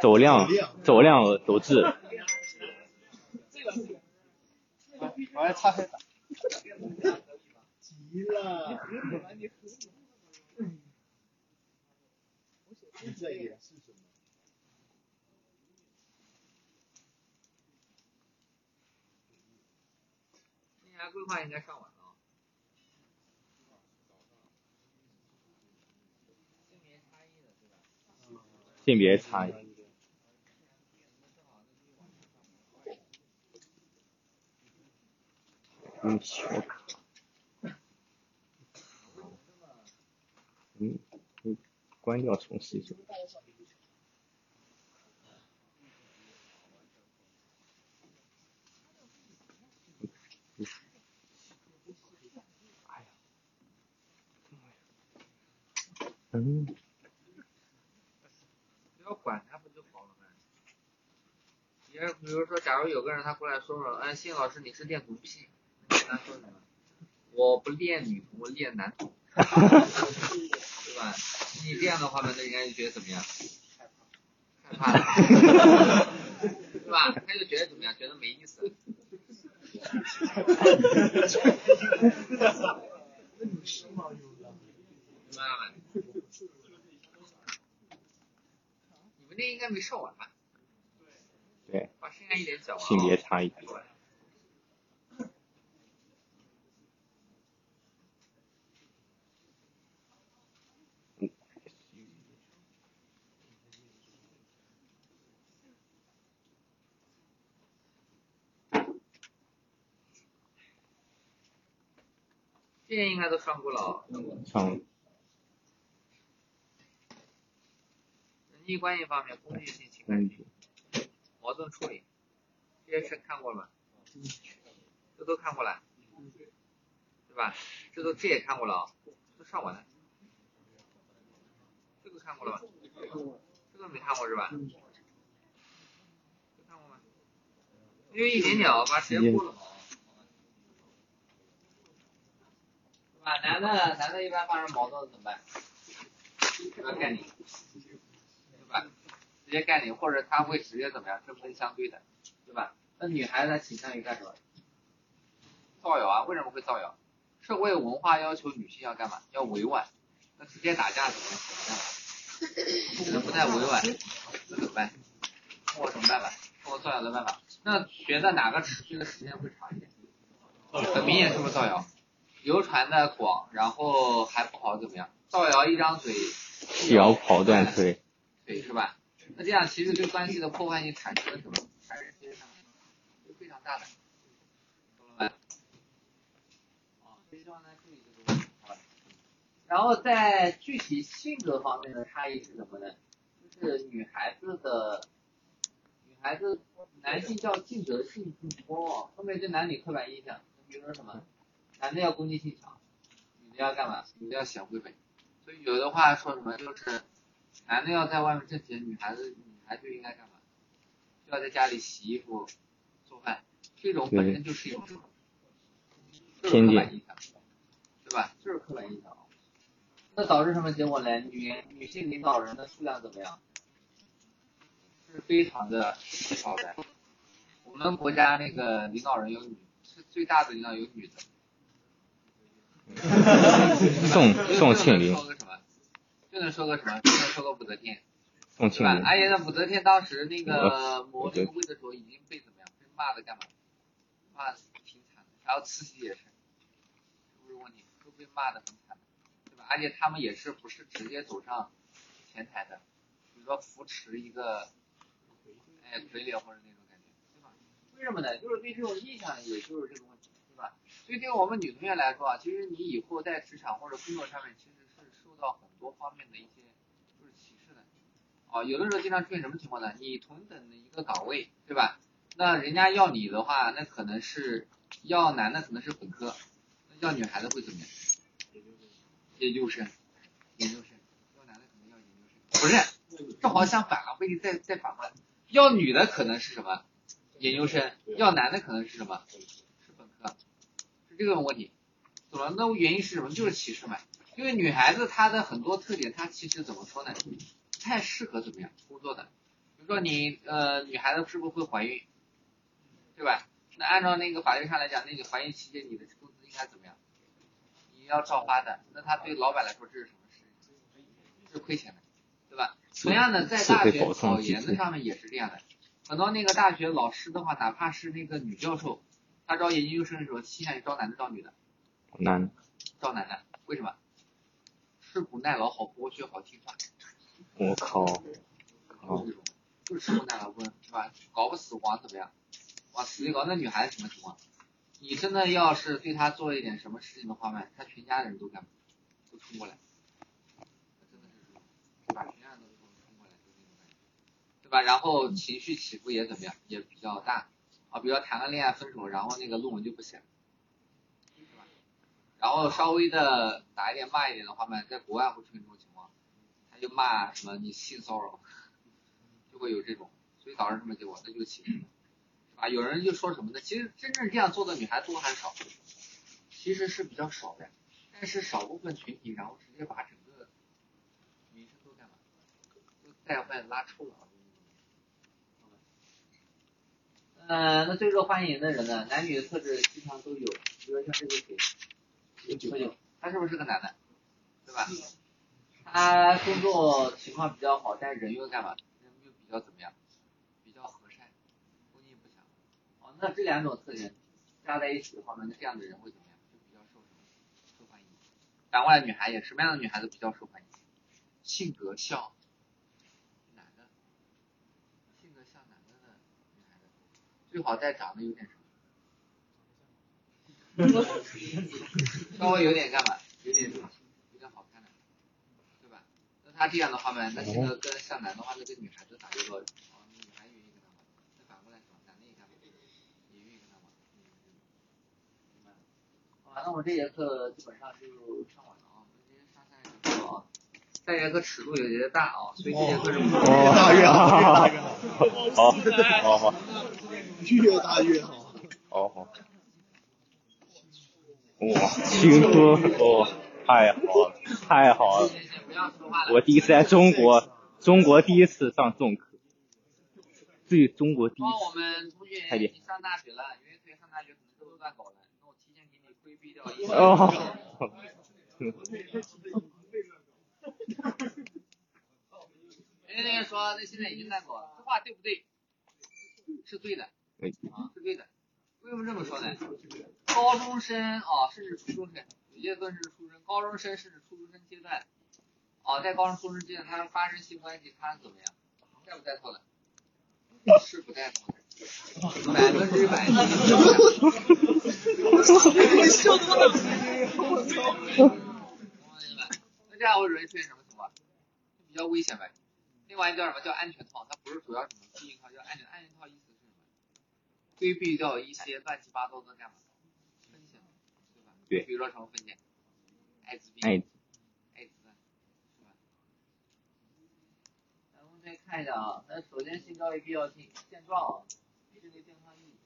走量，走量，走质。我还差很大。急了。你在演示什么？生涯规划应该上完了。性别差异的对吧？性别差异。嗯，我靠。嗯，嗯，关掉重启一下。嗯。管他不就好了吗？别，比如说，假如有个人他过来说说，哎，信老师你是恋童癖，他说什么？我不恋女童，我恋男童，对吧？你这样的话呢，那人家就觉得怎么样？害怕了，是吧？他就觉得怎么样？觉得没意思。明白了吗？你们那应该没上完吧？对。把剩下一点讲完。性别差异。这些应该都上过了。上。人际关系方面，工具性情感性，矛盾处理，这些事看过了吗？这都看过了，对吧？这都这也看过了啊，都上完了。这个看过了吧？这个没看过是吧？看过吗？因为一点点啊，把时间过了。啊，男的，男的一般发生矛盾怎么办？要干你，对吧？直接干你，或者他会直接怎么样？针锋相对的，对吧？那女孩子倾向于干什么？造谣啊？为什么会造谣？社会文化要求女性要干嘛？要委婉。那直接打架怎么样？可能不太委婉，那怎么办？通过什么办法？通过造谣的办法。那觉得哪个持续的时间会长一点？很明显是不是造谣？流传的广，然后还不好怎么样？造谣一张嘴，辟谣跑断腿，腿是吧？那这样其实对关系的破坏性产生了什么？产生非常非常大的，懂了没？啊，这地方呢注意这个问题。然后在具体性格方面的差异是什么呢？就是女孩子的，女孩子男性叫尽责性更多，后面对男女刻板印象，比如说什么？男的要攻击性强，女的要干嘛？女的要贤惠呗。所以有的话说什么就是，男的要在外面挣钱，女孩子女孩就应该干嘛？就要在家里洗衣服、做饭。这种本身就是一种偏见，对吧？就是刻板印象。那导致什么结果呢？女女性领导人的数量怎么样？是非常的少的。我们国家那个领导人有女，是最大的领导有女的。宋宋庆龄，能说个什么？就能说个武则天，宋庆龄。而且那武则天当时那个谋这个位的时候，已经被怎么样？被骂的干嘛？骂的挺惨的。然后慈禧也是，是不是问题？都被骂的很惨，对吧？而且他们也是不是直接走上前台的，比如说扶持一个哎傀儡或者那种感觉，对吧？为什么呢？就是对这种印象，也就是这个问题。对吧所以对我们女同学来说啊，其实你以后在职场或者工作上面，其实是受到很多方面的一些就是歧视的。啊，有的时候经常出现什么情况呢？你同等的一个岗位，对吧？那人家要你的话，那可能是要男的可能是本科，那要女孩子会怎么样？研究生，研究生，要男的可能要研究生，不是，正好相反了，为你再再反过来，要女的可能是什么？研究生，要男的可能是什么？是本科。是这个问题，懂了？那原因是什么？就是歧视嘛。因为女孩子她的很多特点，她其实怎么说呢？不太适合怎么样工作的。比如说你呃，女孩子是不是会怀孕，对吧？那按照那个法律上来讲，那你怀孕期间你的工资应该怎么样？你要照发的。那他对老板来说这是什么事？是亏钱的，对吧？同样的，在大学考研的上面也是这样的。很多那个大学老师的话，哪怕是那个女教授，她招研究生的时候，倾向于招男的招女的。男。招男的，为什么？吃苦耐劳，好剥削，好听话。我靠！靠！就是吃苦耐劳，不是吧？搞不死往怎么样？往死里搞。那女孩子什么情况？你真的要是对她做一点什么事情的话嘛，她全家人都干，都冲过来。真的是，对吧？全家人都冲冲过来，就那种感觉，对吧？然后情绪起伏也怎么样？也比较大啊。比如谈个恋爱分手，然后那个论文就不写了。然后稍微的打一点骂一点的话嘛，在国外会出现这种情况，他就骂什么你性骚扰，就会有这种，所以导致什么结果？那就起诉，是吧？有人就说什么呢？其实真正这样做的女孩多还是少？其实是比较少的，但是少部分群体，然后直接把整个名声都干嘛？都带坏拉臭了。嗯，那最受欢迎的人呢？男女的特质经常都有，比如像这个谁？有，他是不是个男的？对吧？他工作情况比较好，但是人又干嘛？人又比较怎么样？比较和善，攻击不强。哦，那这两种特点加在一起的话呢，那这样的人会怎么样？就比较受什么？受欢迎。反过来，女孩也什么样的女孩子比较受欢迎？性格像男的，性格像男的的女孩子，最好再长得有点什么？稍微有点干嘛？有点有点好看的，对吧？那他这样的话嘛，那这个跟像男的话，那个女孩子打这个，哦，女孩愿意跟他玩。那反过来说，男的也干嘛？也愿意跟他玩。明白？好，那我们这节课基本上就上完了啊。我们今天上三节课啊，下节课尺度有些大啊，所以这节课是 越大越好，越好，好好，越大越好。好好。哇，青喝哦，太好了，太好了！我第一次在中国，中国第一次上重课，对中国第一次。我们同学已经上大学了，因为可以上大学可能都乱搞了，那我提前给你规避掉一些。哦。人家那个说，那现在已经乱搞了，这话对不对？是对的，啊，是对的。为什么这么说呢？高中生啊，甚至初中生，有些更是初中，高中生甚至初中生阶段，啊，在高中、初中阶段，他发生性关系，他怎么样？带不带套的？是不带套的，百分之百。我操！我操！那这样会容易出现什么情况？比较危险呗。另外一叫什么叫安全套？它不是主要什么避孕套，叫安全安全套意。规避掉一些乱七八糟的干嘛风险，对吧？对。比如说什么风险？艾滋病。艾滋。艾滋，是吧？来，我们再看一下啊，那首先性教育必要性现状健康意义。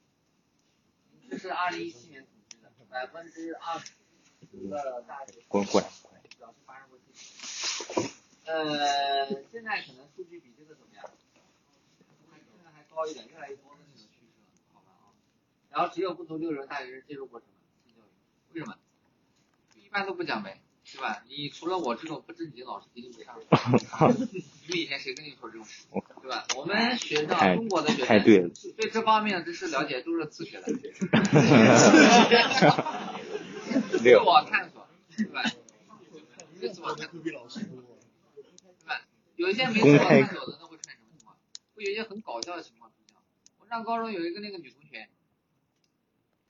这是二零一七年统计的，百分之二十的大学过过来表示发生过性。呃，现在可能数据比这个怎么样？现在还高一点，越来越多。然后只有不足六人大学生接受过什么性教育？为什么？一般都不讲呗，对吧？你除了我这种不正经老师，肯定不上。你们以前谁跟你说这种事？对吧？我们学校中国的学生对这方面的知识了解都是自学的。自我探索，对吧？自我探索。对吧？有一些没自我探索的，那会出现什么情况？会有一些很搞笑的情况出现。我上高中有一个那个女同学。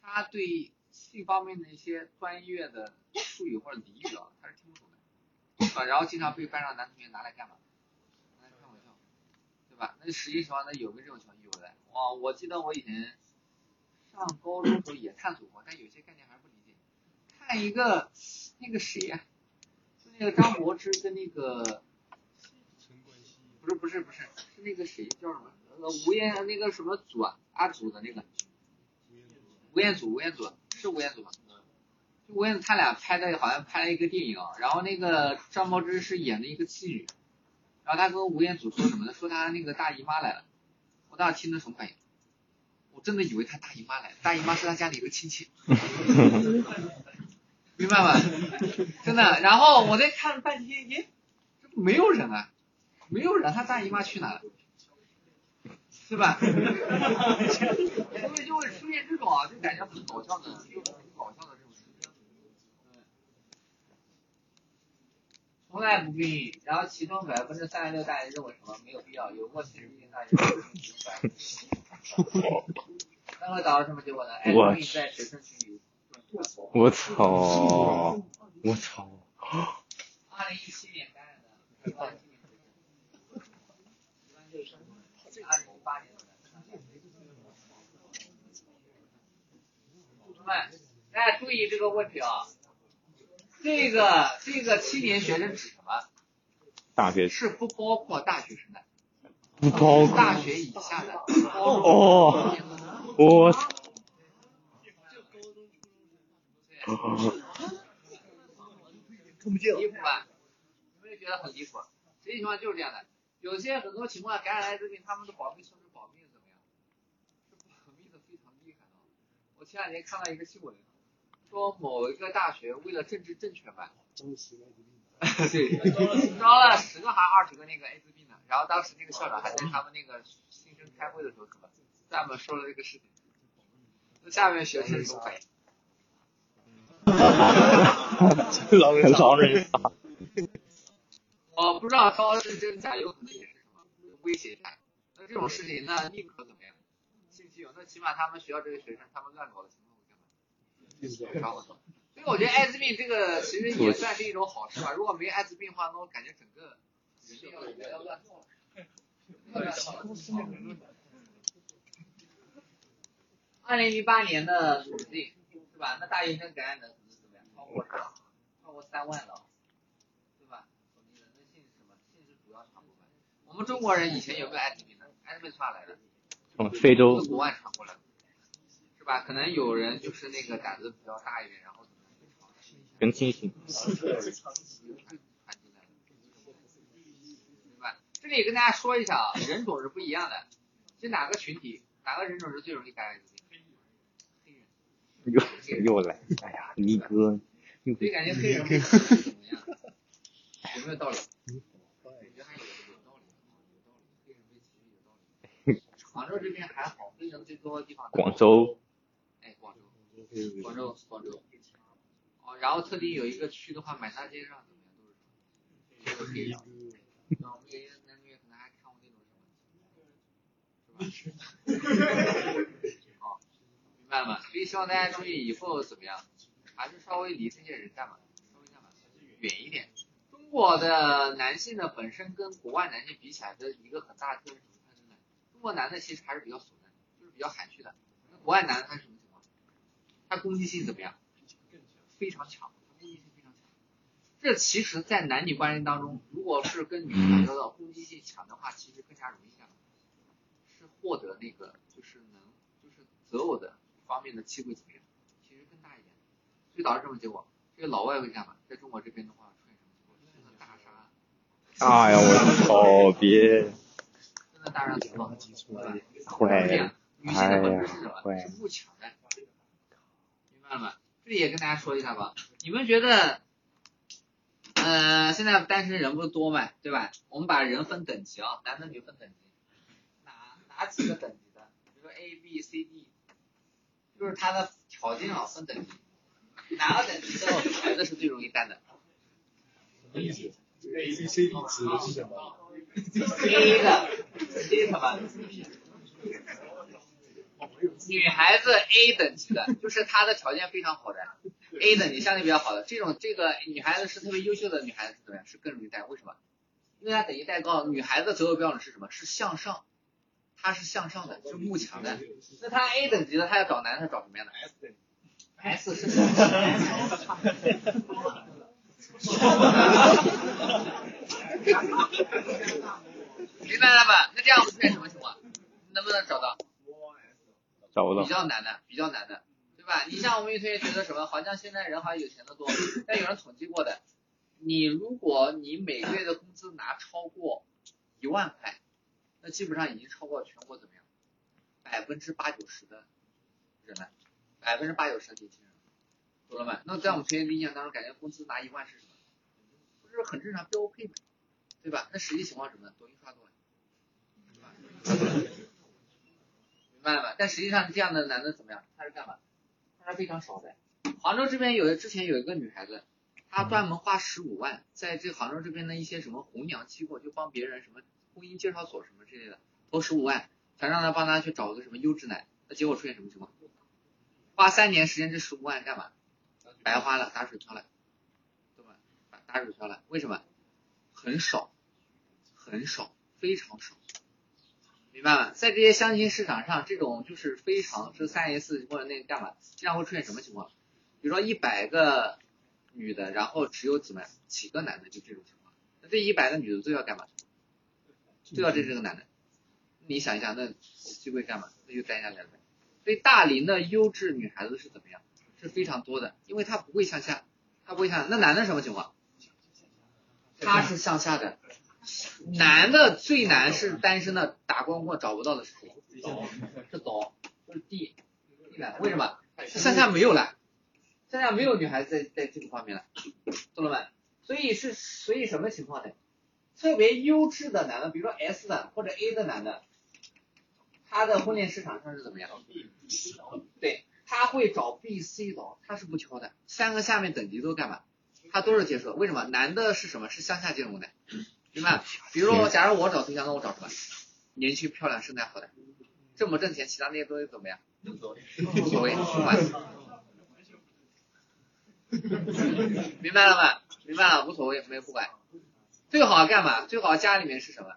他对性方面的一些专业的术语或者俚语啊，他是听不懂的，啊，然后经常被班上男同学拿来干嘛？拿来开玩笑，对吧？那实际情况那有没有这种情况？有的。哇，我记得我以前上高中时候也探索过，但有些概念还是不理解。看一个那个谁呀，就那个张柏芝跟那个，不是不是不是，是那个谁叫什么？呃吴彦那个什么祖啊？阿祖的那个。吴彦祖，吴彦祖是吴彦祖吗？吴彦祖他俩拍的好像拍了一个电影啊，然后那个张柏芝是演的一个妓女，然后他跟吴彦祖说什么呢？说他那个大姨妈来了，我当时听的什么反应？我真的以为他大姨妈来了，大姨妈是他家里一个亲戚，明白吗？真的。然后我在看半天，耶，这没有人啊，没有人，他大姨妈去哪了？是吧？所 以就会出现这种啊，就感觉很搞笑的，就很搞笑的这种事情。从来不避，然后其中百分之三十六大人认为什么没有必要，有过其实大人认为那会导致什么结果呢？艾滋病在学生群里。我操！我操！二零一七年感染的，二零一八年的。同学们，大家注意这个问题啊！这个这个七年学生指什么？大学是不包括大学生的，不包括大学以下的。哦，我操！看不见离谱吧？有没有觉得很离谱？实际情况就是这样的，有些很多情况感染艾滋病，他们的保密措施保密的怎么样？是保密的非常厉害的。我前两天看到一个新闻，说某一个大学为了政治正确吧，对，招了十个还是二十个那个艾滋病的，然后当时那个校长还在他们那个新生开会的时候什么，专门说了这个事情。那下面学生什么反应？狼人狼人杀，我不知道招是真假，有可能也是什么威胁一下。那这种事情，那宁可怎么样？信息有，那起码他们学校这个学生，他们乱搞 所以我觉得艾滋病这个其实也算是一种好事吧。如果没艾滋病的话，那我感觉整个人要要乱套了。二零一八年的统计是吧？那大学生感染的怎么样？超过超过三万了，对吧？统计的那性是什么？性是主要传播吧？我们中国人以前有没有艾滋病呢？艾滋病从哪来的？从非洲从国外传过来的，是吧？可能有人就是那个胆子比较大一点，然后怎么样？跟猩猩，明白？这里跟大家说一下啊，人种是不一样的。其实哪个群体，哪个人种是最容易感染艾滋病？又又来，哎呀，你哥，所以感觉黑人怎么样？有没有道理？我觉得还有有道理，有道理。黑人被歧视有道理。杭州这边还好，黑人最多的地方。广州。哎，广州。广州，哦，然后特地有一个区的话，满大街上怎么样都是黑人。那我们爷爷那个月可能还看过那种什么，是吧？明白了吗？所以希望大家注意以后怎么样，还是稍微离这些人干嘛，稍微干嘛远一点。中国的男性呢，本身跟国外男性比起来的一个很大的特征是什么？中国男的其实还是比较怂的，就是比较含蓄的。那国外男的他是什么情况？他攻击性怎么样？非常强，攻击性非常强。这其实，在男女关系当中，如果是跟女性打交道，攻击性强的话，其实更加容易干嘛？是获得那个就是能就是择偶的。方面的机会怎么样？其实更大一点，所以导致这种结果。这个老外会干嘛？在中国这边的话，出现什么结果？真的大杀。哎呀，我操！别。真的大杀四方。坏。女性的本质是什么？是慕强的。明白了吗？这里也跟大家说一下吧。你们觉得，呃，现在单身人不是多嘛，对吧？我们把人分等级啊，男的女分等级。哪哪几个等级的？比如说 A、B、C、D。就是他的条件啊，分等级，哪个等级的孩子是最容易干的什么意思？A、B、C、D 指的是什么？A 的 C 什么？女孩子 A 等级的，就是她的条件非常好的，A 等级相对比较好的这种，这个女孩子是特别优秀的女孩子，怎么样？是更容易带？为什么？因为她等级带高，女孩子择偶标准是什么？是向上。她是向上的，是慕强的。那她 A 等级的，她要找男，的，她找什么样的？S 是什么？明白了吧？那这样出现什么情况？能不能找到？比较难的，比较难的，对吧？你像我们有同学觉得什么，好像现在人好像有钱的多，但有人统计过的，你如果你每个月的工资拿超过一万块，那基本上已经超过全国怎么样？百分之八九十的人了，百分之八九十的年轻人，懂了吗？那在我们同学理想当中，感觉工资拿一万是什么？不是很正常标配嘛，对吧？那实际情况什么？抖音刷多了，是吧？明白了吧？但实际上这样的男的怎么样？他是干嘛？他是非常少的。杭州这边有的之前有一个女孩子，她专门花十五万，在这杭州这边的一些什么红娘机构，就帮别人什么婚姻介绍所什么之类的，投十五万，想让他帮他去找个什么优质男，那结果出现什么情况？花三年时间这十五万干嘛？白花了，打水漂了，对吧？打水漂了，为什么？很少，很少，非常少。明白吗？在这些相亲市场上，这种就是非常是三 S 或者那个干嘛，经常会出现什么情况？比如说一百个女的，然后只有几么样几个男的，就这种情况。那这一百个女的都要干嘛？都要这这个男的。你想一想，那机会干嘛？那就待下来了。所以大龄的优质女孩子是怎么样？是非常多的，因为她不会向下，她不会向下。那男的什么情况？他是向下的。男的最难是单身的，打光棍找不到的是谁？是早，就是地地男。为什么？向下没有了，向下没有女孩子在在这个方面了，懂了吗？所以是所以什么情况呢？特别优质的男的，比如说 S 的或者 A 的男的，他的婚恋市场上是怎么样？对，他会找 B、C 找，他是不挑的，三个下面等级都干嘛？他都是接受的。为什么？男的是什么？是向下兼容的。明白？比如说，假如我找对象，那我找什么？年轻、漂亮、身材好的，这么挣钱，其他那些东西怎么样？无所谓，不管。明白了吗？明白了，无所谓，没有不管。最好干嘛？最好家里面是什么？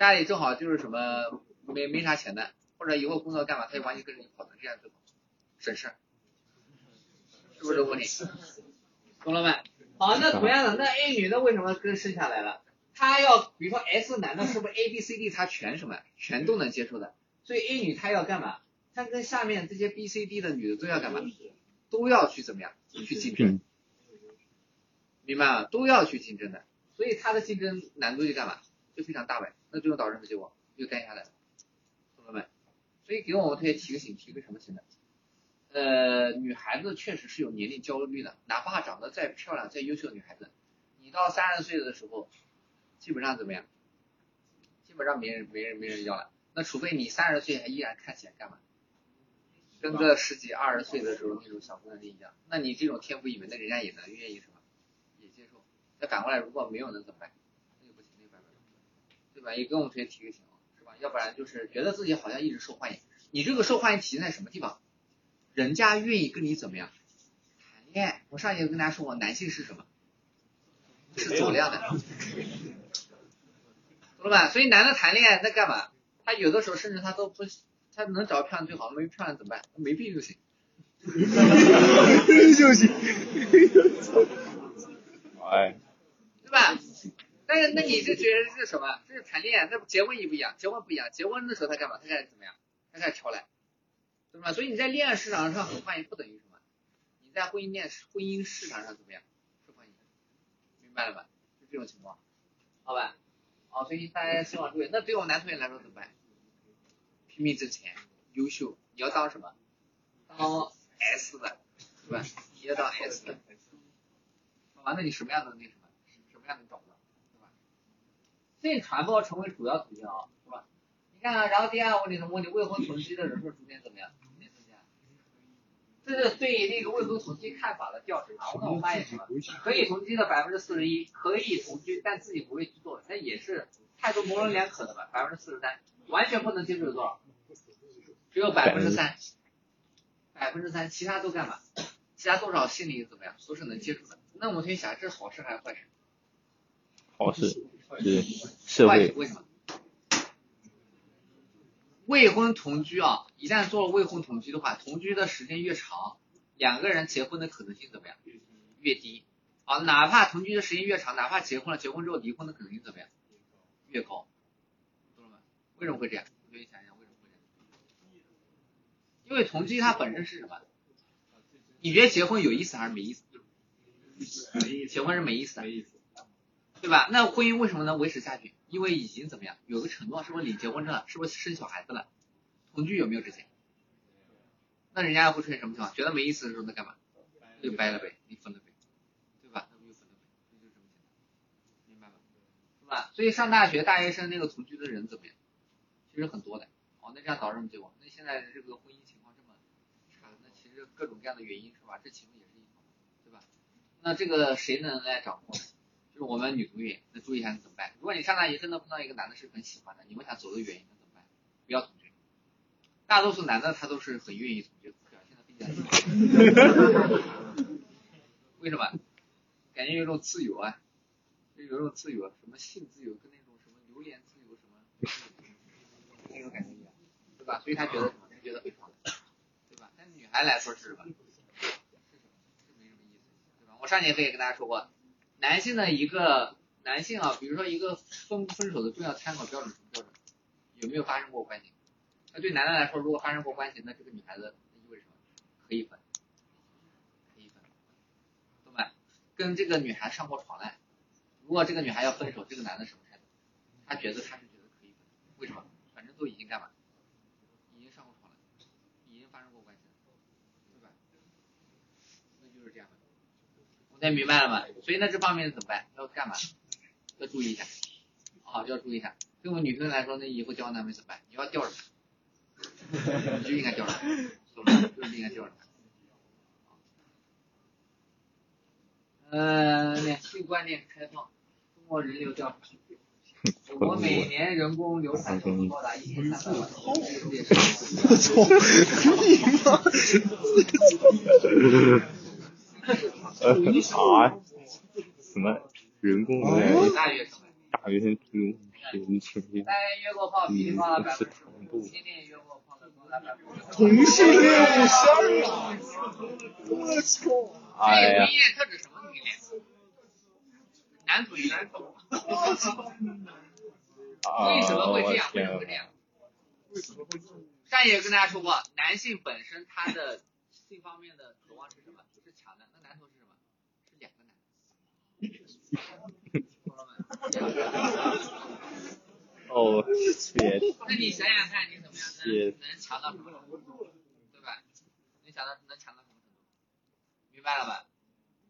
家里正好就是什么没没啥钱的，或者以后工作干嘛，他就完全跟着你跑的，这样最好，省事。是不是这个问题？懂了没？好，那同样的，那 A 女的为什么跟生下来了？她要，比如说 S 男的，是不是 A B C D 他全什么，全都能接受的？所以 A 女她要干嘛？她跟下面这些 B C D 的女的都要干嘛？都要去怎么样？去竞争，明白吗？都要去竞争的，所以她的竞争难度就干嘛？就非常大呗。那最后导致什么结果？就干下来了，同学们？所以给我们同学提个醒，提个什么醒呢？呃，女孩子确实是有年龄焦虑的，哪怕长得再漂亮、再优秀的女孩子，你到三十岁的时候，基本上怎么样？基本上没人、没人、没人要了。那除非你三十岁还依然看起来干嘛？跟个十几、二十岁的时候那种小姑娘一样。那你这种天赋异禀，那人家也能愿意什么？也接受。那反过来，如果没有能怎么办？那就不行，那办法，对吧？也跟我们同学提个醒，是吧？要不然就是觉得自己好像一直受欢迎。你这个受欢迎体现在什么地方？人家愿意跟你怎么样谈恋爱？我上一节跟大家说过，男性是什么？是走量的，懂了吧？所以男的谈恋爱在干嘛？他有的时候甚至他都不，他能找漂亮最好，没漂亮怎么办？没病就行，就行。哎，对吧？但是那你这觉得是什么？这是谈恋爱，那结婚也不一样，结婚不一样，结婚的时候他干嘛？他开始怎么样？他开始挑了。对吧？所以你在恋爱市场上很欢迎，不等于什么？你在婚姻恋婚姻市场上怎么样？受欢迎，明白了吧？就这种情况，好吧？好，所以大家希望注意。那对我男同学来说怎么办？拼命挣钱，优秀，你要当什么？当 S 的，对吧？你要当 S 的，好吧？那你什么样的那什么？什么样的找不到，对吧？性传播成为主要途径啊，是吧？你看啊，然后第二个问题什么问题？未婚同居的人数逐渐怎么样？这是对那个未婚同居看法的调查，那我发现什么？可以同居的百分之四十一，可以同居但自己不会去做，那也是态度模棱两可的吧？百分之四十三，完全不能接受有多少？只有百分之三，百分之三，其他都干嘛？其他多少心理怎么样？都是能接受的。那我们可以想，这是好事还是坏事？好事，是社会。为什么？未婚同居啊，一旦做了未婚同居的话，同居的时间越长，两个人结婚的可能性怎么样？越低。啊，哪怕同居的时间越长，哪怕结婚了，结婚之后离婚的可能性怎么样？越高。懂了吗？为什么会这样？你可以想想为什么会这样？因为同居它本身是什么？你觉得结婚有意思还是没意思？结婚是没意思的，对吧？那婚姻为什么能维持下去？因为已经怎么样，有个承诺，是不是领结婚证了？是不是生小孩子了？同居有没有这些？那人家会出现什么情况？觉得没意思的时候，那干嘛？就掰了呗，你分了呗，对吧？那不就分了呗？就这么简单，明白吗？是吧？所以上大学大学生那个同居的人怎么样？其实很多的。哦，那这样导致什么结果？那现在这个婚姻情况这么差，那其实各种各样的原因是吧？这其中也是一方，对吧？那这个谁能来掌握？就是我们女同学，那注意一下怎么办？如果你上大学真的碰到一个男的是很喜欢的，你问他走的原因，那怎么办？不要同居。大多数男的他都是很愿意同居，表现的比较。为什么？感觉有种自由啊，就有种自由，什么性自由，跟那种什么榴莲自由什么那种感觉一样，对吧？所以他觉得什么？他觉得很爽，对吧？但女孩来说是什么？是什么？是没什么意思，对吧？我上节课也跟大家说过，男性的一个男性啊，比如说一个分不分手的重要参考标准什么标准？有没有发生过关系？那对男的来说，如果发生过关系，那这个女孩子意味着什么？可以分，可以分，懂吧？跟这个女孩上过床来，如果这个女孩要分手，这个男的什么态度？他觉得他是觉得可以分，为什么？反正都已经干嘛？已经上过床了，已经发生过关系了，对吧？那就是这样的。我才明白了吗？所以那这方面怎么办？要干嘛？要注意一下，啊，要注意一下。对我们女生来说，那以后交男朋友怎么办？你要吊着他，你就应该吊着他，懂吗？就是应该吊着他。呃，两性观念开放，中国人流调查。我国每年人工流产高达一千三百万我操，你妈！什么人工的大学生。大学？大过炮，比例高达百分同性恋我操！哎呀同，性恋特指什么同性恋？男同性恋。我操！啊为什么会这样？为什么会这样？上一节跟大家说过，男性本身他的性方面的渴望是什么？是强的。那男同是什么？是两个男的。懂了吗？哦，天，那你想想看，你怎么样？能能强到什么程度？对吧？能强到能强到什么程度？明白了吧？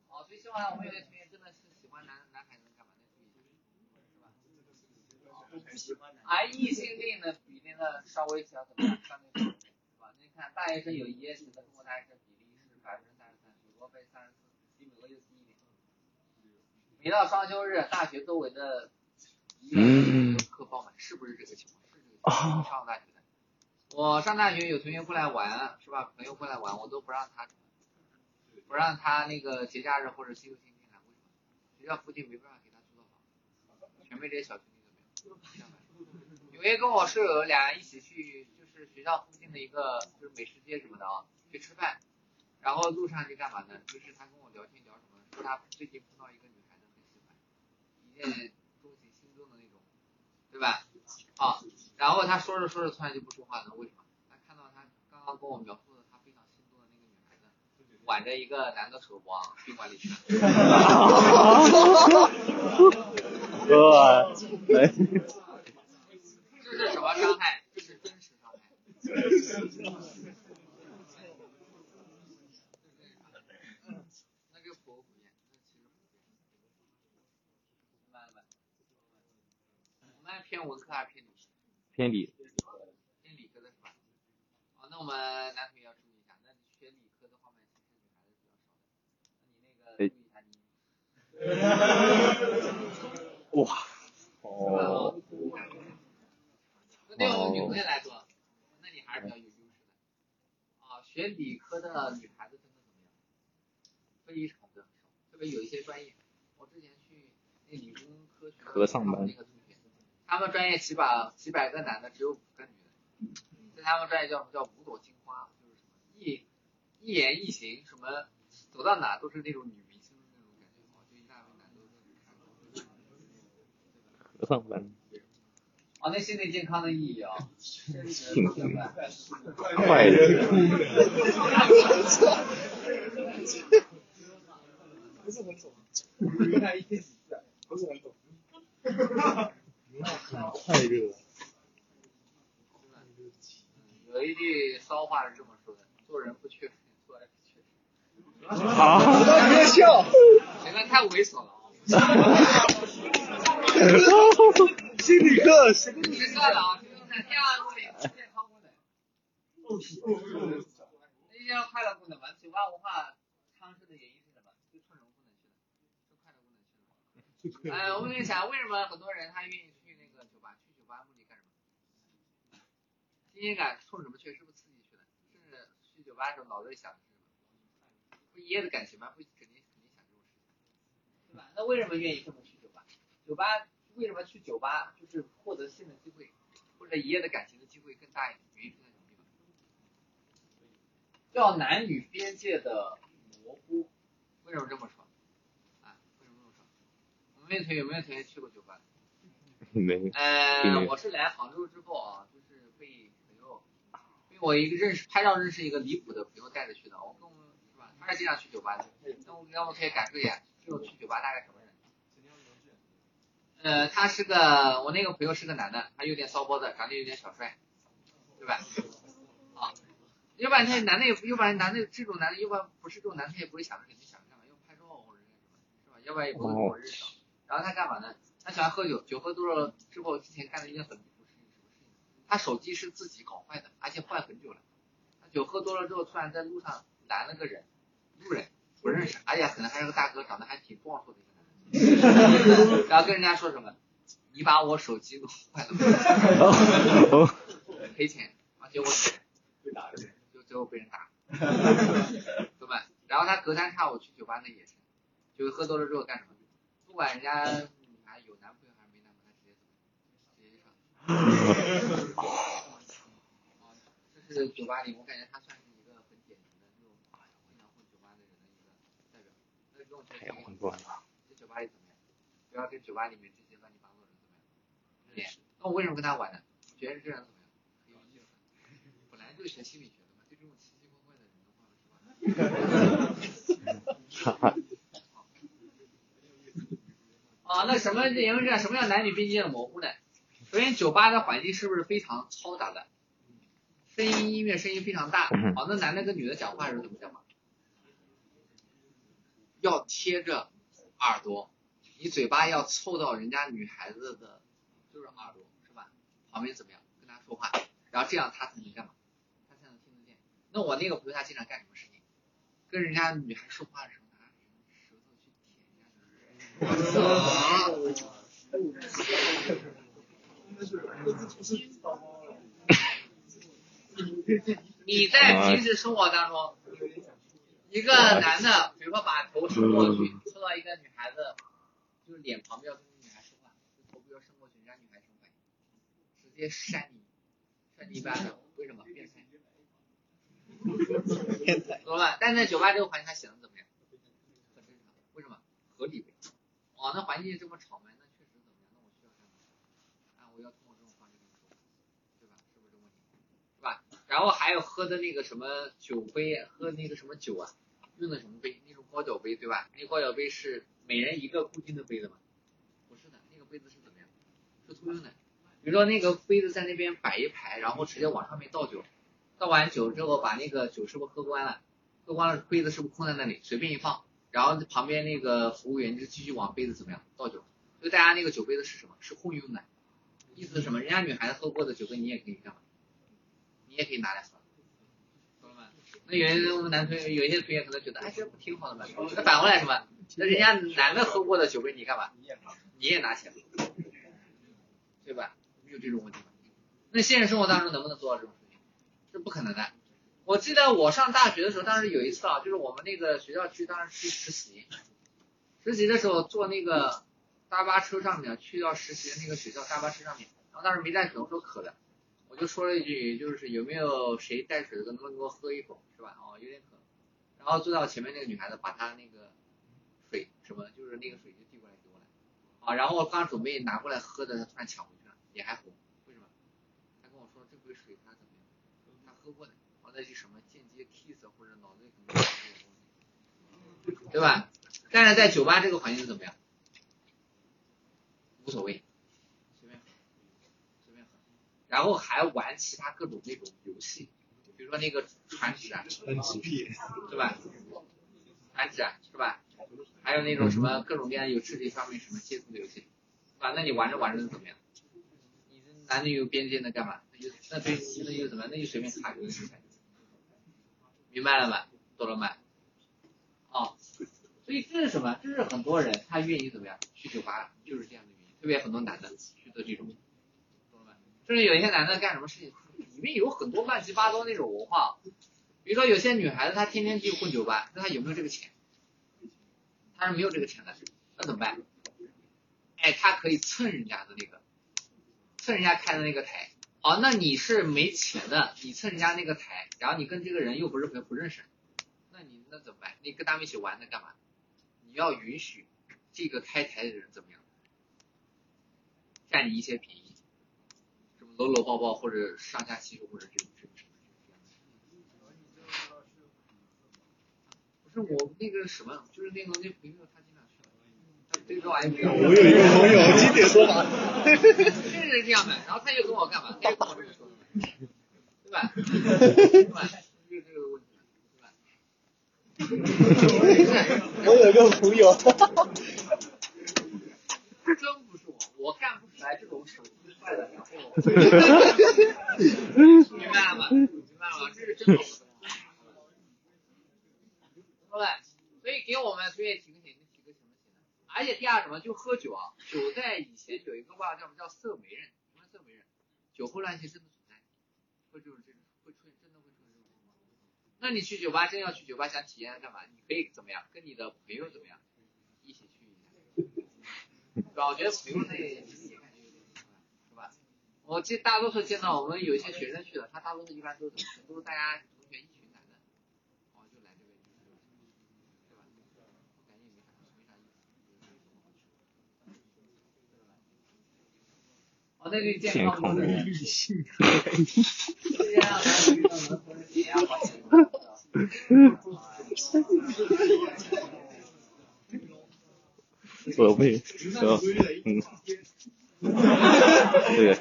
哦，所以希望我们有些同学真的是喜欢男男孩子干嘛？那注意一下，是吧？而异性恋的比例呢，稍微小怎么样？相对是吧？你看大学生有一夜情的中国大学生比例是百分之三十三，美国被三十四，比美国又低一点。每到双休日，大学周围的嗯。课爆满，是不是这个情况？是这个情况。上大学的，我上大学有同学过来玩，是吧？朋友过来玩，我都不让他，不让他那个节假日或者星期六、星期天来，为什么？学校附近没办法给他租到房，全被这些小兄弟怎么样？有一天跟我舍友俩人一起去，就是学校附近的一个就是美食街什么的啊，去吃饭，然后路上去干嘛呢？就是他跟我聊天聊什么，说他最近碰到一个女孩子很喜欢，一见对吧？啊，然后他说着说着突然就不说话了，为什么？他看到他刚刚跟我描述的他非常心动的那个女孩子，挽着一个男的手往宾馆里去了。这是什么伤害？这是真实伤害。那这个普不普遍？那其实普遍。明白了吧？我们偏文科还是偏理科？偏理，偏理科的是吧？哦，那我们男同学要注意一下，那你学理科的方面，其实女孩子比较少的。那你那个注意一下你。哇，哦，那对我们女同学来说，那你还是比较有优势的。啊，学理科的女孩子真的怎么样？非常的少，特别有一些专业，我之前去那理工科学科上班他们专业几百几百个男的，只有五个女的。在他们专业叫什么叫五朵金花，就是什么一一言一行，什么走到哪都是那种女明星的那种感觉，啊，就一大堆男的都是看。和尚班，啊，那心理健康的意义啊，深幸福快乐，不是很懂，原来一天几次啊？不是很懂。太热了。有一句骚话是这么说的：做人不缺水，做爱不缺时。好，别笑。你们太猥琐了啊！心理课，心理是这的啊，就是在天安物理健康功能，那些快乐功能嘛，酒吧文化昌盛的原因是什么？就冲什么功能去的？就快乐功能去的。哎，我跟你讲，为什么很多人他愿意去那个酒吧？去酒吧目的干什么？新鲜感冲什么去？是不是刺激去的？是去酒吧的时候脑子里想的是什么？不一夜的感情吗？不肯定肯定想这种事情，对吧？那为什么愿意这么去酒吧？酒吧为什么去酒吧就是获得性的机会或者一夜的感情的机会更大一点？原因是在什么地方？叫男女边界的模糊。为什么这么说？啊，为什么这么说？我们同学有没有同学去过酒吧？没，呃，我是来杭州之后啊，我一个认识拍照认识一个离谱的朋友带着去的。我跟我们是吧？他是经常去酒吧的，那我那我可以感受一下，这种去酒吧大概什么人？呃，他是个我那个朋友是个男的，他有点骚包的，长得有点小帅，对吧？啊，要不然他男的也，要不然男的这种男的，要不然不是这种男的，他也不会想着肯定想着干嘛，要拍照或者干什么，是吧？要不然也不会跟我认识。然后他干嘛呢？他喜欢喝酒，酒喝多了之后，之前干的一件很他手机是自己搞坏的，而且坏很久了。他酒喝多了之后，突然在路上拦了个人，路人不认识，而且可能还是个大哥，长得还挺壮硕的一个男的。然后跟人家说什么？你把我手机弄坏了，赔钱，而且我 被打的。就最后被人打，对吧？然后他隔三差五去酒吧那也是，就是喝多了之后干什么？不管人家女孩有男朋友还是没男朋友，他直接走，直接 就上。啊，这是酒吧里，我感觉他算是一个很典型的这种经常混酒吧的人的一个代表。那这种太混乱了。在酒吧里怎么样？不要跟酒吧里面这些乱七八糟的人怎么样？那我为什么跟他玩呢？我觉得这人怎么样？很有意思。本来就是学心理学的嘛，对这种奇奇怪怪的人的话，是吧？啊，那什么言为这？什么叫男女边界的模糊呢？首先，酒吧的环境是不是非常嘈杂的？声音、音乐声音非常大。好，那男的跟女的讲话的时候怎么讲话？要贴着耳朵，你嘴巴要凑到人家女孩子的，就是耳朵，是吧？旁边怎么样？跟她说话，然后这样她才能干嘛？她才能听得见。那我那个朋友他经常干什么事情？跟人家女孩说话的时候，拿舌头去舔人家的耳你在平时生活当中，一个男的，比如说把头伸过去，凑到一个女孩子，就是脸旁边要跟女孩说话，头不要伸过去，让女孩什么反应？直接扇你，扇你一巴掌，为什么？变态。懂了吧？但在酒吧这个环境，他显得怎么样？很正常，为什么？合理呗。哦，那环境这么吵闷，那确实怎么样？那我需要干嘛？啊，我要通过这种方式跟你说话，对吧？是不是这个问题？是吧？然后还有喝的那个什么酒杯，喝的那个什么酒啊，用的什么杯？那种高脚杯，对吧？那高脚杯是每人一个固定的杯子吗？不是的，那个杯子是怎么样？是通用的。比如说那个杯子在那边摆一排，然后直接往上面倒酒，倒完酒之后把那个酒是不是喝光了？喝光了，杯子是不是空在那里？随便一放，然后旁边那个服务员就继续往杯子怎么样倒酒？就大家那个酒杯子是什么？是共用的。意思是什么？人家女孩子喝过的酒杯你也可以干嘛？你也可以拿来喝，懂了吗？那有些我们男同学，有一些同学可能觉得，哎，这不挺好的吗？那反过来什么？那人家男的喝过的酒杯你干嘛？你也拿起来，对吧？有这种问题吗？那现实生活当中能不能做到这种事情？这不可能的。我记得我上大学的时候，当时有一次啊，就是我们那个学校去当时去实习，实习的时候坐那个大巴车上面去到实习的那个学校大巴车上面，然后当时没带水，我说渴了，我就说了一句，就是有没有谁带水的，能不能给我喝一口，是吧？哦，有点渴。然后坐到前面那个女孩子把她那个水什么，就是那个水就递过来给我了，啊，然后我刚准备拿过来喝的，她突然抢回去了，脸还红，为什么？她跟我说这杯水她怎么样？她喝过的。那是什么间接 kiss 或者脑子里可能有这个东西，对吧？但是在酒吧这个环境怎么样？无所谓，然后还玩其他各种那种游戏，比如说那个传纸啊，NGP，对吧？传纸啊，是吧？还有那种什么各种各样有肢体上面什么接触的游戏，是吧？那你玩着玩着怎么样？你这男女有边界那干嘛？那就那对那就怎么样？那就随便插一个明白了吗？懂了吗？哦，所以这是什么？这是很多人他愿意怎么样去酒吧，就是这样的原因。特别很多男的去做这种，就是？有一些男的干什么事情，里面有很多乱七八糟那种文化。比如说有些女孩子她天天去混酒吧，那她有没有这个钱？她是没有这个钱的，那怎么办？哎，她可以蹭人家的那个，蹭人家开的那个台。哦，那你是没钱的，你蹭人家那个台，然后你跟这个人又不是朋友，不认识，那你那怎么办？你跟他们一起玩那干嘛？你要允许这个开台的人怎么样，占你一些便宜，搂搂抱抱或者上下其手或者这种这种什么这样的。不是我那个什么，就是那个那朋友他经常去，他对这玩意没有。我有一个朋友，经典说法，真是这样的，然后他又跟我干嘛？他又跟我这个说，对吧？对吧？就是这个问题，对吧？我有一个朋友，真不是我，我干不出来这种手机明白了吗？明白了吗？这是真的。对？所以给我们所以提个醒，提个什么醒呢？而且第二什么，就喝酒啊，酒在以前有一个话叫什么叫色媒人，什么色媒人？酒后乱性真的存在，会这种这种会出现，真的会出现这种情况。那你去酒吧，真要去酒吧想体验干嘛？你可以怎么样？跟你的朋友怎么样？一起去一下，是吧？我觉得朋友那？我记大多数见到我们有一些学生去的，他大多数一般都是？都是大家同学一群男的，哦就来这边去，对吧？我感觉也没啥没啥意思。哦，那对健康不是理性，世界上哪有遇到能同时解压保险的？我为呃嗯，对，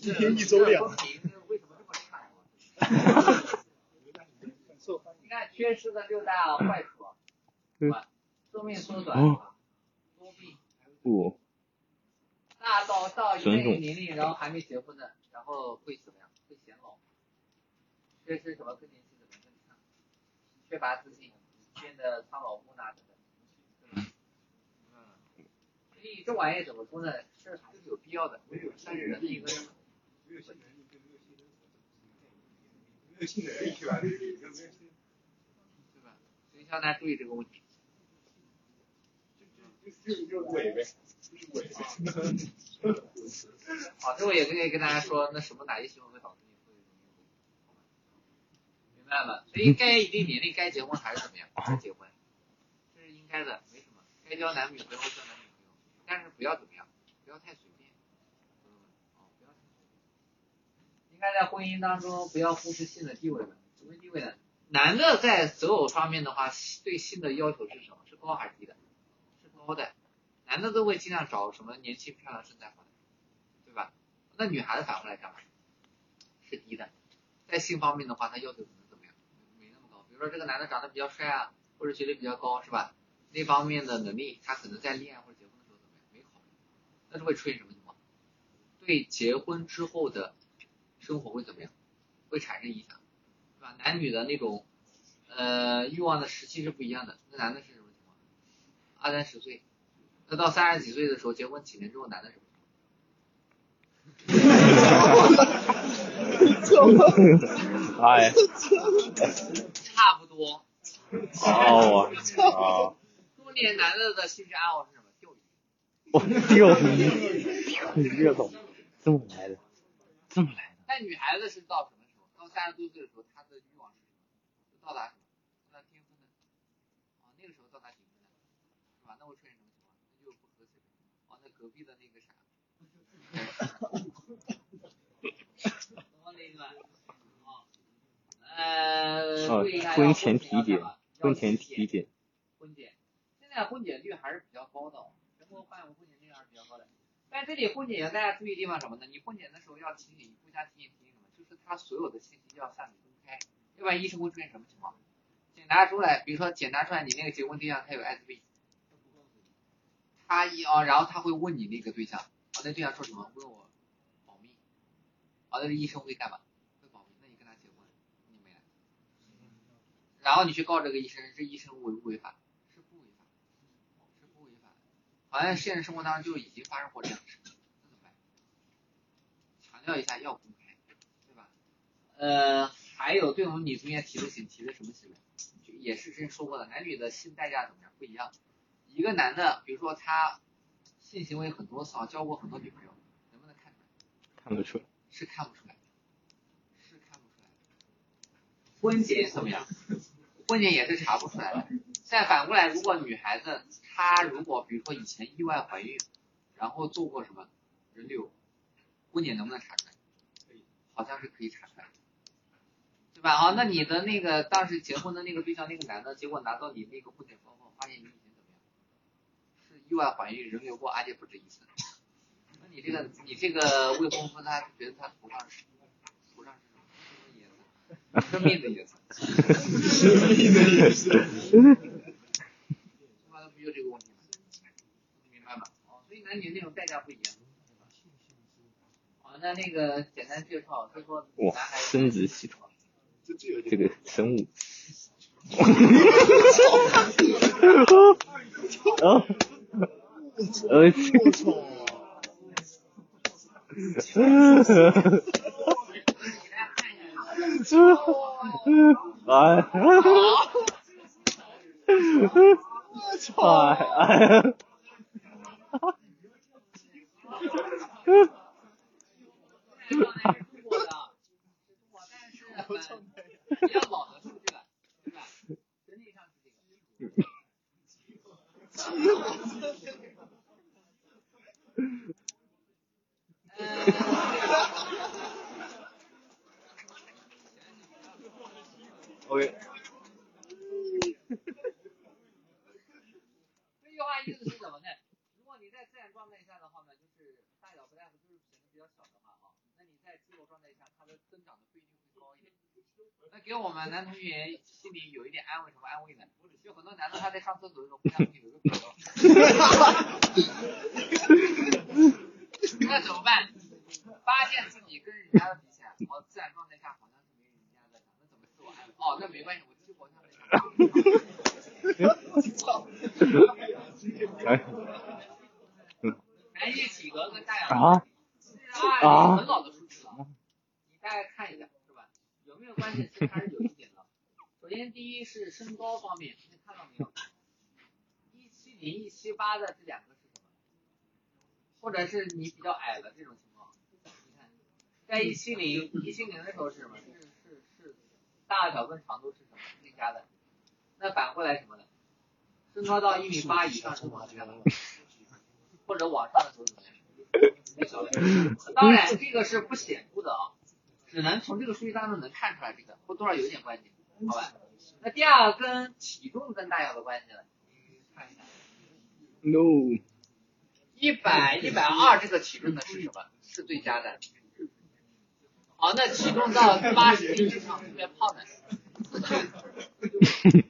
一天一周两，为什么这么差？你看缺失的六大坏处，是吧？寿命缩短，不，大到到一定年龄，然后还没结婚的，然后会怎么样？会显老，缺失什么更年期怎么更差？缺乏自信，变得苍老木讷所以这玩意怎么说呢？这还是有必要的，但是人的一个没有信的人去吧，对吧？所以希望大家注意这个问题。就就就伪呗，就是伪呗。好，这我也可以跟大家说，那什么哪些行为会导致你会容易婚？明白了吗？所以该一定年龄该结婚还是怎么样？该结婚，这是应该的，没什么。该交男女朋友交男女朋友，但是不要怎么样，不要太随便，嗯，哦，不要太随便。应该在婚姻当中不要忽视性的地位的，什么地位呢？男的在择偶方面的话，对性的要求是什么？是高还是低的？是高的。男的都会尽量找什么年轻漂亮身材好的，对吧？那女孩子反过来干嘛？是低的。在性方面的话，他要求可能怎么样？没那么高。比如说这个男的长得比较帅啊，或者学历比较高，是吧？那方面的能力，他可能在恋爱或者结婚的时候怎么样？没考虑，那就会出现什么情况？对结婚之后的生活会怎么样？会产生影响，对吧？男女的那种呃欲望的时期是不一样的。那男的是什么情况？二三十岁，那到三十几岁的时候，结婚几年之后，男的什么情况？哎，差不多。哦，我操，中年男的的兴趣爱好是什么？钓鱼。我钓鱼，你这种这么来的，这么来的，但女孩子是到什么时候？到三十多岁的时候，她的欲望是什么？就到达什么？到达巅峰的。啊，那个时候到达顶峰的，是吧？那会出现什么情况？那就不合适了。啊，那隔壁的那个啥，懂我的意思吧？啊，呃，呃，哦对呀，婚要前体检婚前要体检，婚检，现在婚检率还是比较高的哦，全国患有婚检率还是比较高的。但这里婚检大家注意地方什么呢？你婚检的时候要提醒，互相提醒提醒什么？就是他所有的信息要向你公开，要不然医生会出现什么情况？检查出来，比如说检查出来你那个结婚对象他有艾滋病，他一啊，然后他会问你那个对象，啊，那对象说什么？问我保密，啊，那个医生会干嘛？会保密，那你跟他结婚，你没来。然后你去告这个医生，这医生违不违法？是不违法，是不违法的。好像现实生活当中就已经发生过这样的事情，那怎么办？强调一下要公开，对吧？呃，还有对我们女同学提的醒提的什么行为？就也是之前说过的，男女的性代价怎么样不一样。一个男的，比如说他性行为很多次啊，交过很多女朋友，能不能看出来？看不出来。是看不出来，是看不出来的。婚检怎么样？婚检也是查不出来的。再反过来，如果女孩子她如果比如说以前意外怀孕，然后做过什么人流，婚检能不能查出来？好像是可以查出来，对吧？啊，那你的那个当时结婚的那个对象那个男的，结果拿到你那个婚检报告，发现你以前怎么样？是意外怀孕，人流过，而且不止一次。那你这个你这个未婚夫他觉得他头上是头上是什么颜色？生命的颜色，神秘的颜色妈的不就这个问题吗？你明白吗？哦，所以男女那种代价不一样。哦，那那个简单介绍，他说哇男孩，子生殖系统这个生物。哦，呃，我操！你来看一下，啊，我操！哎，这个刚才是中国的，是中国，但是很比较老的数据了，对吧？实际上是这个。我这句话意思是什么呢？如果你在自然状态下的话呢，就是大小不大，就是显得比较小的话啊，那你在自由状态下，它的增长的不一定会高一点。那给我们男同学心里有一点安慰，什么安慰呢？就很多男的他在上厕所的时候互相 会有一个比较，那怎么办？发现自己跟人家的比起来，哦，自然状态下好像是没人家的强，那怎么自我安慰？哦，那没关系，我激活一下那个。哎，男性体格跟大小啊是啊，很老的数据了，你大概看一下是吧？有没有关系？其实还是有一点的。首先，第一是身高方面，你看到没有？一七零、一七八的这两个是什么？或者是你比较矮的这种情况，你看，在一七零、一七零的时候是什么？是是是大小跟长度是什么增加的？那反过来什么呢？身高到一米八以上是往下的，或者往上的时候怎么 样？当然，这个是不显著的啊，只能从这个数据当中能看出来这个，或多少有点关系，好吧？那第二跟体重跟大小的关系呢？看一下，，no，一百一百二这个体重的是什么？是最佳的。好，那体重到八十斤以上特别胖的，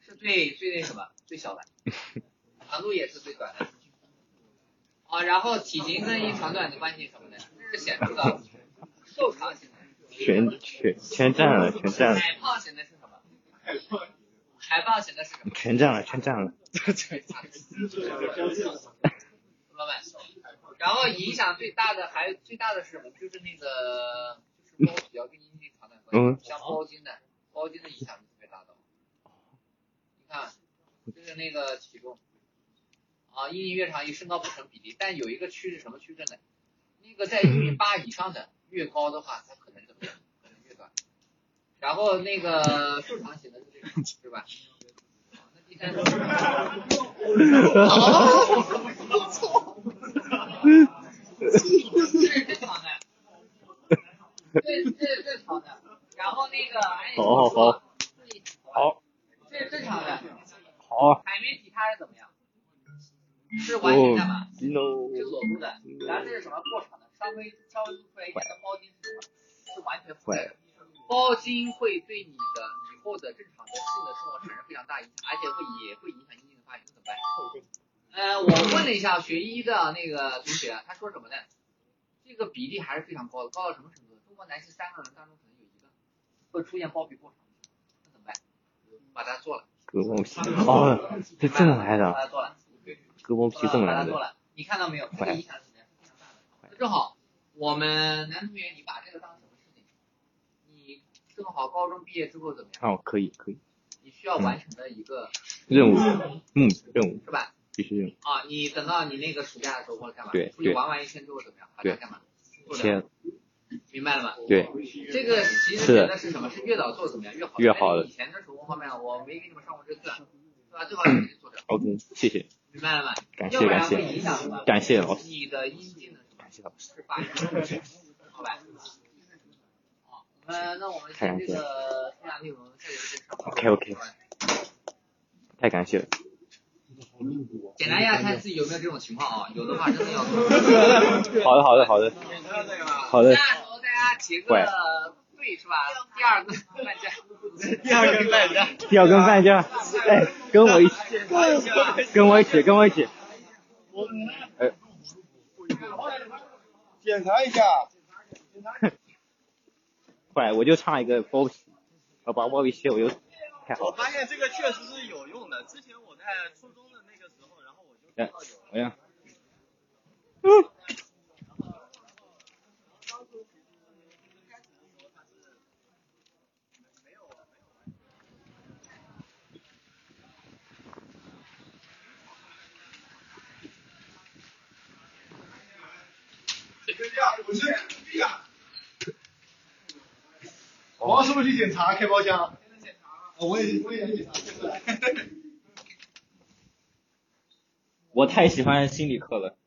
是最最那什么最小的，长度也是最短的。啊，然后体型跟一长短的关系什么的，这是显著的。瘦长型的，全全全占了，全占了，海胖型的是什么？海胖型的是什么？全占了，全占了。老板，然后影响最大的还最大的是什么？就是那个就是包比较跟阴茎长短关嗯系，像包茎的，包茎的影响是特别大的。你看，就是那个体重啊，阴茎越长与身高不成比例，但有一个趋势什么趋势呢？那个在一米八以上的越高的话，它可能怎么样？可能越短。然后那个瘦长型的是这个，是吧？好那第三种。这是正常的，这这是正常的。然后那个好好。好，好，这是正常的。好，海绵体它是怎么样？是完全干嘛？是裸露的。然后这是什么过程呢？稍微稍微露出来一点的包茎是什么？是完全覆盖的。包茎会对你的以后的正常的性的生活产生非常大影响，而且会也会影响阴茎的发育，怎么办？呃，我问了一下学医的那个同学，他说什么呢？这个比例还是非常高的，高到什么程度？中国男性三个人当中可能有一个会出现包皮过长，那怎么办？把它做了。割包皮，哦，这这么来的，把它做了。割包皮这么来的，把它做了，你看到没有？这个影响是非常大的。正好我们男同学，你把这个当什么事情？你正好高中毕业之后怎么样？哦，可以可以，你需要完成的一个任务，嗯，任务是吧？必须用，啊，你等到你那个暑假的时候或者干嘛？对出去玩完一圈之后怎么样？把它对干嘛？做切了，明白了吗？对，这个其实是觉得是什么？是越早做怎么样越好？越好的以前的时候方面我没给你们上过这课，对吧？最好自己做掉，OK，谢谢，明白了吗？感谢感谢？感谢老师，你的阴茎的？感谢老师，好吧？好，我们那我们先这个分享内容，下节课上。OK，OK 太感谢了，检查一下看自己有没有这种情况啊，有的话真的要做。好的好的好的。好的那，时候大家结个对是吧？第二个半价，第二根半价，第二根半价，哎，跟我一起，跟我一起，跟我一起，哎，检查一下。快，我就差一个包皮，我把包皮切，我就。太好了，我发现这个确实是有用的。之前我在初中候，然后我就哎，我呀，王是不是去检查开包厢？我也我也检查。我太喜欢心理课了。